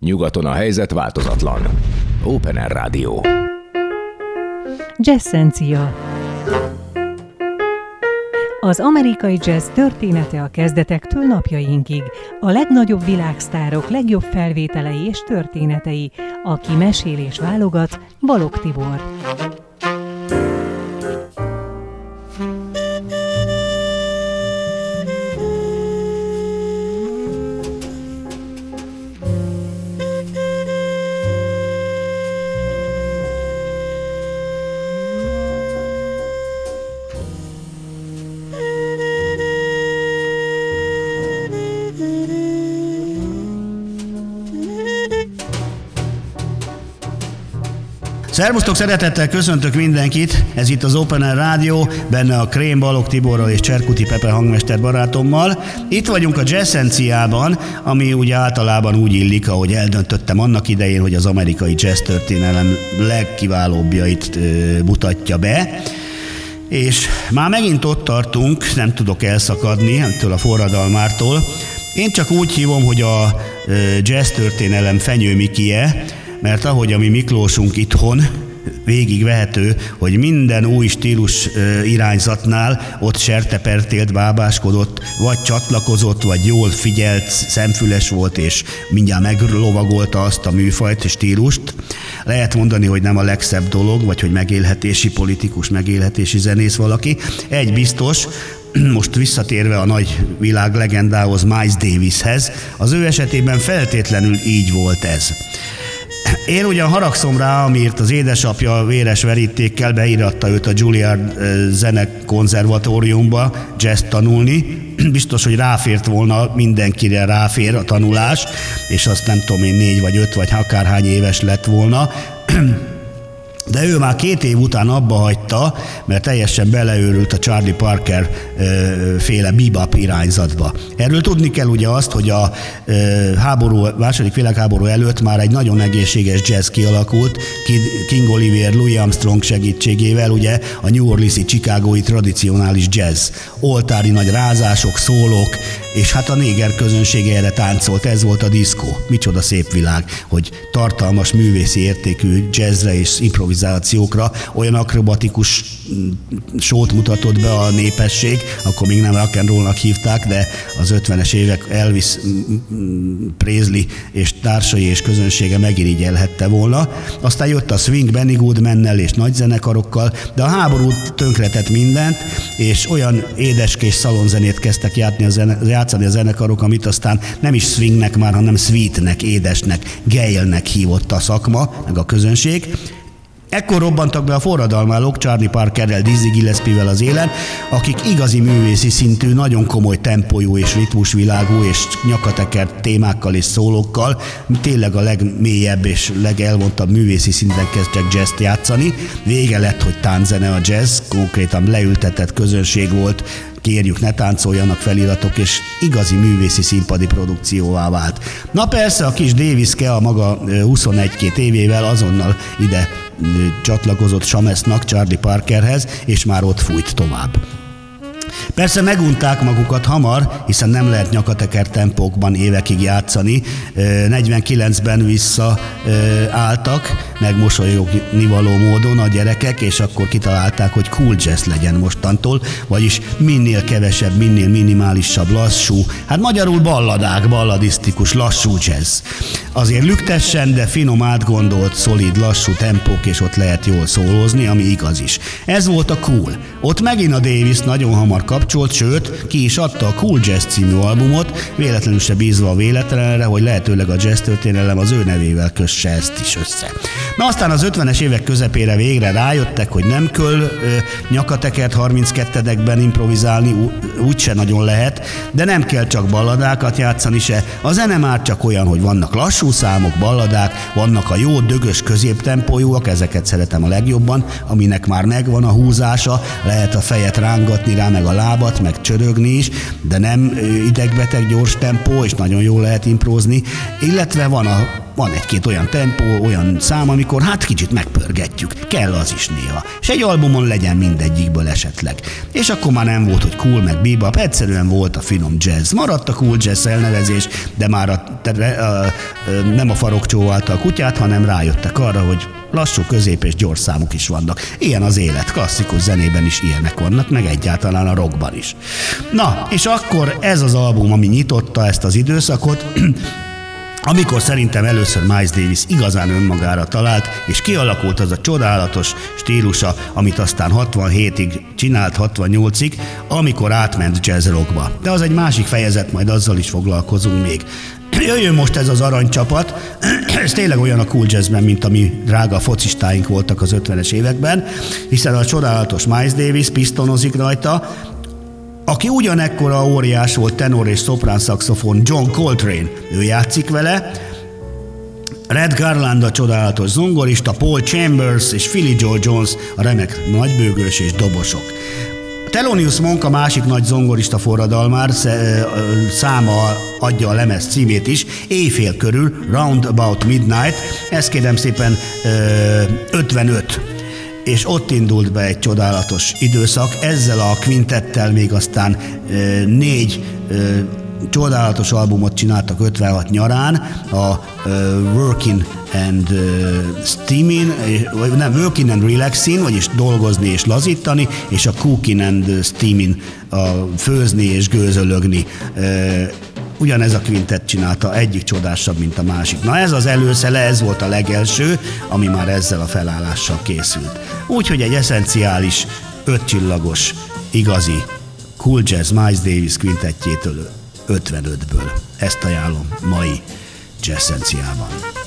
Nyugaton a helyzet változatlan. Open Air Rádió. Jazzencia. Az amerikai jazz története a kezdetektől napjainkig. A legnagyobb világsztárok legjobb felvételei és történetei. Aki mesél és válogat, Balog Tibor. Szervusztok, szeretettel köszöntök mindenkit, ez itt az Open Air Rádió, benne a Krém Balog Tiborral és Cserkuti Pepe hangmester barátommal. Itt vagyunk a Jazzenciában, ami ugye általában úgy illik, ahogy eldöntöttem annak idején, hogy az amerikai jazz történelem legkiválóbbjait mutatja be. És már megint ott tartunk, nem tudok elszakadni ettől a forradalmártól. Én csak úgy hívom, hogy a jazz történelem fenyőmikie, mert ahogy a mi Miklósunk itthon végig vehető, hogy minden új stílus irányzatnál ott sertepertélt, bábáskodott, vagy csatlakozott, vagy jól figyelt, szemfüles volt, és mindjárt meglovagolta azt a műfajt, stílust. Lehet mondani, hogy nem a legszebb dolog, vagy hogy megélhetési politikus, megélhetési zenész valaki. Egy biztos, most visszatérve a nagy világ legendához, Miles Davishez, az ő esetében feltétlenül így volt ez. Én ugyan haragszom rá, amiért az édesapja véres verítékkel beíratta őt a Juilliard zenekonzervatóriumba jazz tanulni. Biztos, hogy ráfért volna, mindenkire ráfér a tanulás, és azt nem tudom én négy vagy öt vagy akárhány éves lett volna de ő már két év után abba hagyta, mert teljesen beleőrült a Charlie Parker féle bebop irányzatba. Erről tudni kell ugye azt, hogy a háború, második világháború előtt már egy nagyon egészséges jazz kialakult, King Oliver, Louis Armstrong segítségével, ugye a New Orleans-i, Chicagói tradicionális jazz. Oltári nagy rázások, szólók, és hát a néger közönség erre táncolt, ez volt a diszkó. Micsoda szép világ, hogy tartalmas művészi értékű jazzre és improvizációkra olyan akrobatikus mm, sót mutatott be a népesség, akkor még nem rock'n'rollnak hívták, de az 50-es évek Elvis mm, mm, Presley és társai és közönsége megirigyelhette volna. Aztán jött a swing Benny Goodmannel és nagy zenekarokkal, de a háború tönkretett mindent, és olyan édeskés szalonzenét kezdtek játni a zene, játszani a zenekarok, amit aztán nem is swingnek már, hanem sweetnek, édesnek, geilnek hívott a szakma, meg a közönség. Ekkor robbantak be a forradalmálók Charlie Parkerrel, Dizzy Gillespie-vel az élen, akik igazi művészi szintű, nagyon komoly tempójú és ritmusvilágú és nyakatekert témákkal és szólókkal, tényleg a legmélyebb és legelvontabb művészi szinten kezdtek jazz játszani. Vége lett, hogy tánzene a jazz, konkrétan leültetett közönség volt, kérjük, ne táncoljanak feliratok, és igazi művészi színpadi produkcióvá vált. Na persze, a kis Daviske a maga 21-2 évével azonnal ide csatlakozott Samesznak, Charlie Parkerhez, és már ott fújt tovább. Persze megunták magukat hamar, hiszen nem lehet nyakateker tempókban évekig játszani. 49-ben visszaálltak, megmosolyogni való módon a gyerekek, és akkor kitalálták, hogy cool jazz legyen mostantól, vagyis minél kevesebb, minél minimálisabb, lassú, hát magyarul balladák, balladisztikus, lassú jazz. Azért lüktessen, de finom, átgondolt, szolid, lassú tempók, és ott lehet jól szólózni, ami igaz is. Ez volt a cool. Ott megint a Davis nagyon hamar kapcsolt, sőt, ki is adta a Cool Jazz című albumot, véletlenül se bízva a véletlenre, hogy lehetőleg a jazz történelem az ő nevével kösse ezt is össze. Na aztán az 50-es évek közepére végre rájöttek, hogy nem kell nyakatekert 32-edekben improvizálni, úgyse nagyon lehet, de nem kell csak balladákat játszani se. A zene már csak olyan, hogy vannak lassú számok, balladák, vannak a jó, dögös középtempójúak, ezeket szeretem a legjobban, aminek már megvan a húzása, lehet a fejet rángatni rá, meg a lábat, meg csörögni is, de nem idegbeteg gyors tempó, és nagyon jól lehet improzni, illetve van a van egy-két olyan tempó, olyan szám, amikor hát kicsit megpörgetjük. Kell az is néha. És egy albumon legyen mindegyikből esetleg. És akkor már nem volt, hogy cool meg bebop, egyszerűen volt a finom jazz. Maradt a cool jazz elnevezés, de már a, a, a, nem a farok csóválta a kutyát, hanem rájöttek arra, hogy lassú, közép és gyors számok is vannak. Ilyen az élet, klasszikus zenében is ilyenek vannak, meg egyáltalán a rockban is. Na, és akkor ez az album, ami nyitotta ezt az időszakot, amikor szerintem először Miles Davis igazán önmagára talált, és kialakult az a csodálatos stílusa, amit aztán 67-ig csinált, 68-ig, amikor átment jazz rockba. De az egy másik fejezet, majd azzal is foglalkozunk még. Jöjjön most ez az aranycsapat, ez tényleg olyan a cool jazzben, mint ami drága focistáink voltak az 50-es években, hiszen a csodálatos Miles Davis pisztonozik rajta, aki ugyanekkora óriás volt tenor és szoprán szaxofon John Coltrane, ő játszik vele, Red Garland a csodálatos zongorista, Paul Chambers és Philly Joe Jones a remek nagybőgős és dobosok. Telonius Monk a másik nagy zongorista forradalmár száma adja a lemez címét is, éjfél körül, Round About Midnight, ez kérem szépen 55 és ott indult be egy csodálatos időszak. Ezzel a kvintettel még aztán négy csodálatos albumot csináltak 56 nyarán, a Working and Steaming, vagy nem, Working and Relaxing, vagyis dolgozni és lazítani, és a Cooking and Steaming, a főzni és gőzölögni. Ugyanez a kvintet csinálta, egyik csodásabb, mint a másik. Na ez az előszele, ez volt a legelső, ami már ezzel a felállással készült. Úgyhogy egy eszenciális, ötcsillagos, igazi Cool Jazz Miles Davis kvintettjétől 55-ből. Ezt ajánlom mai Jazzenciában.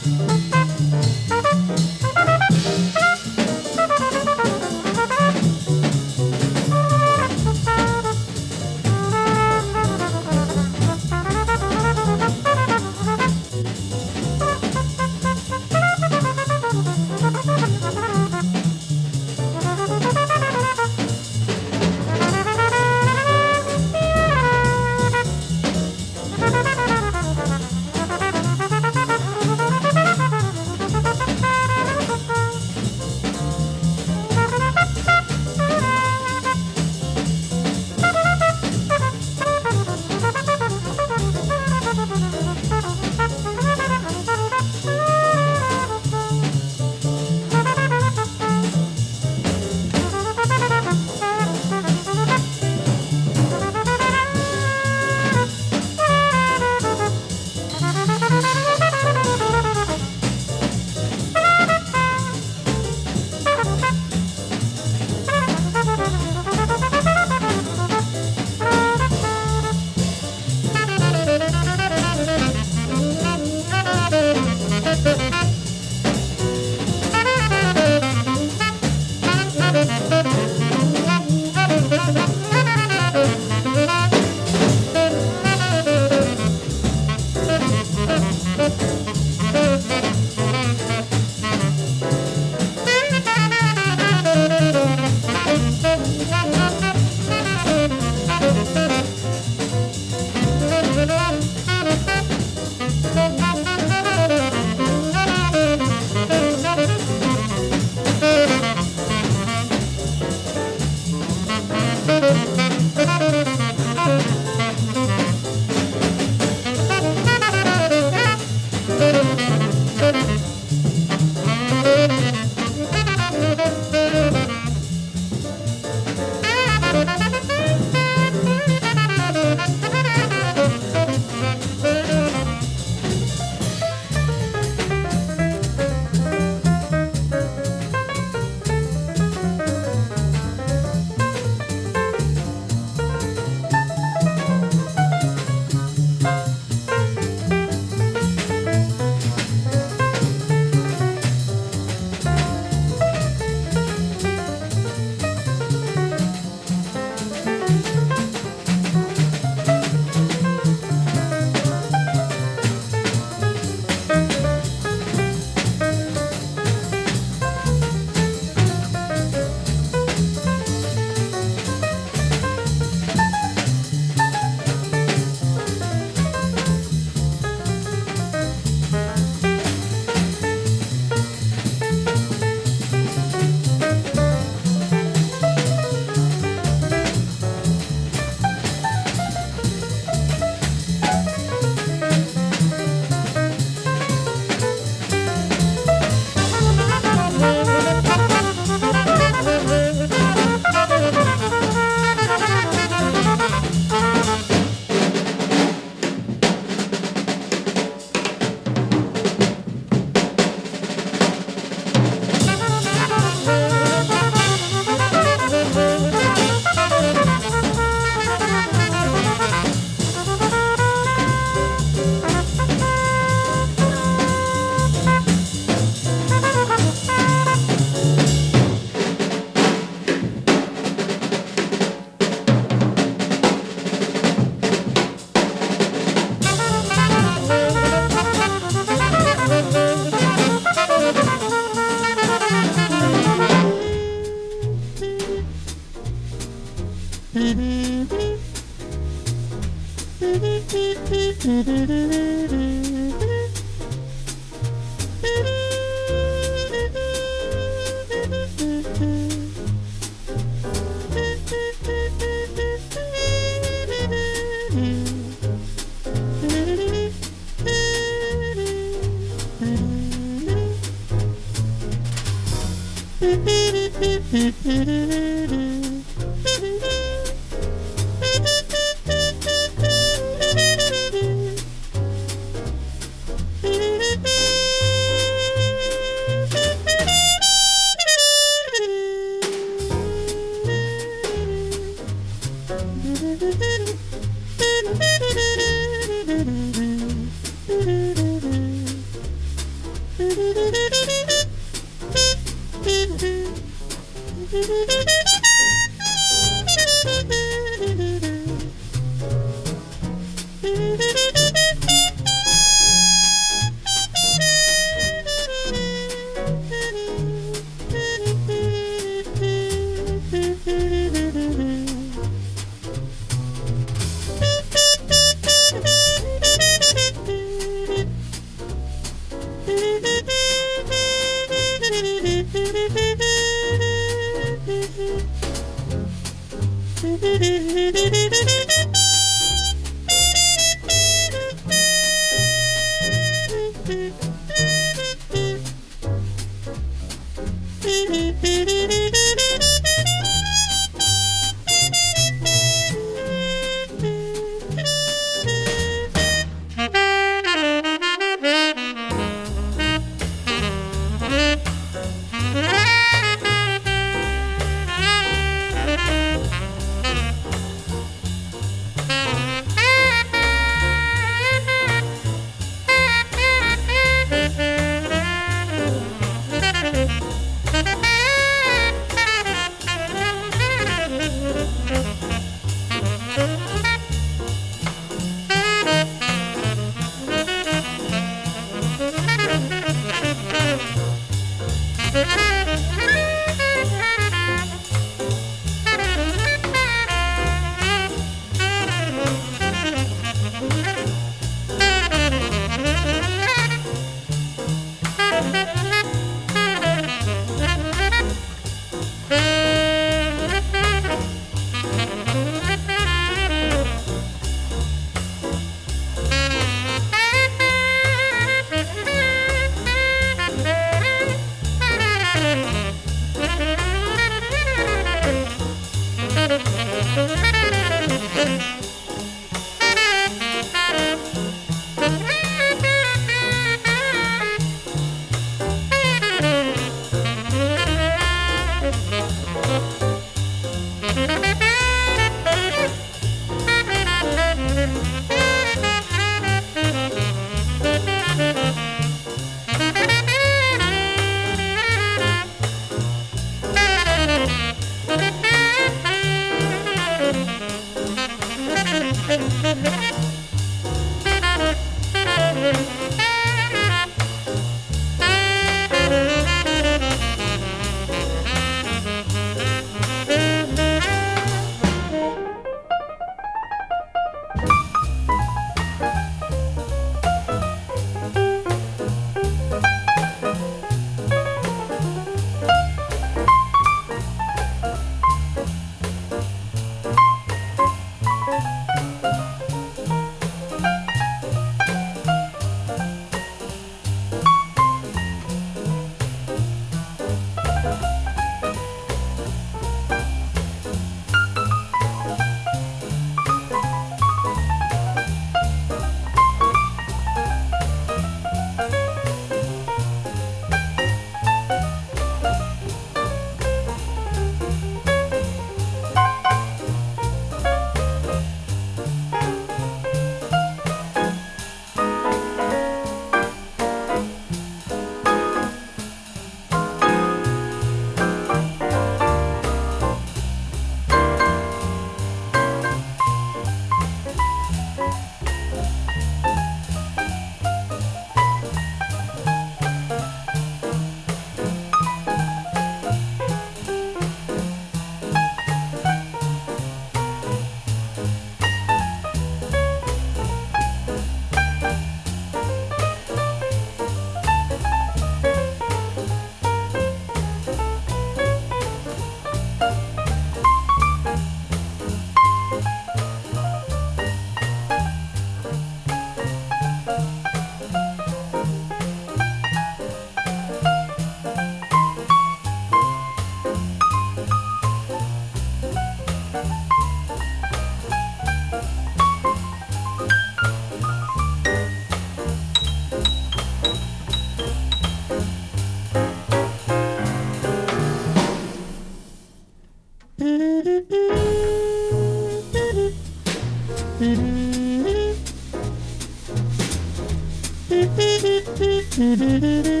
Mm-hmm.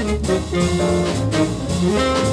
Thank you.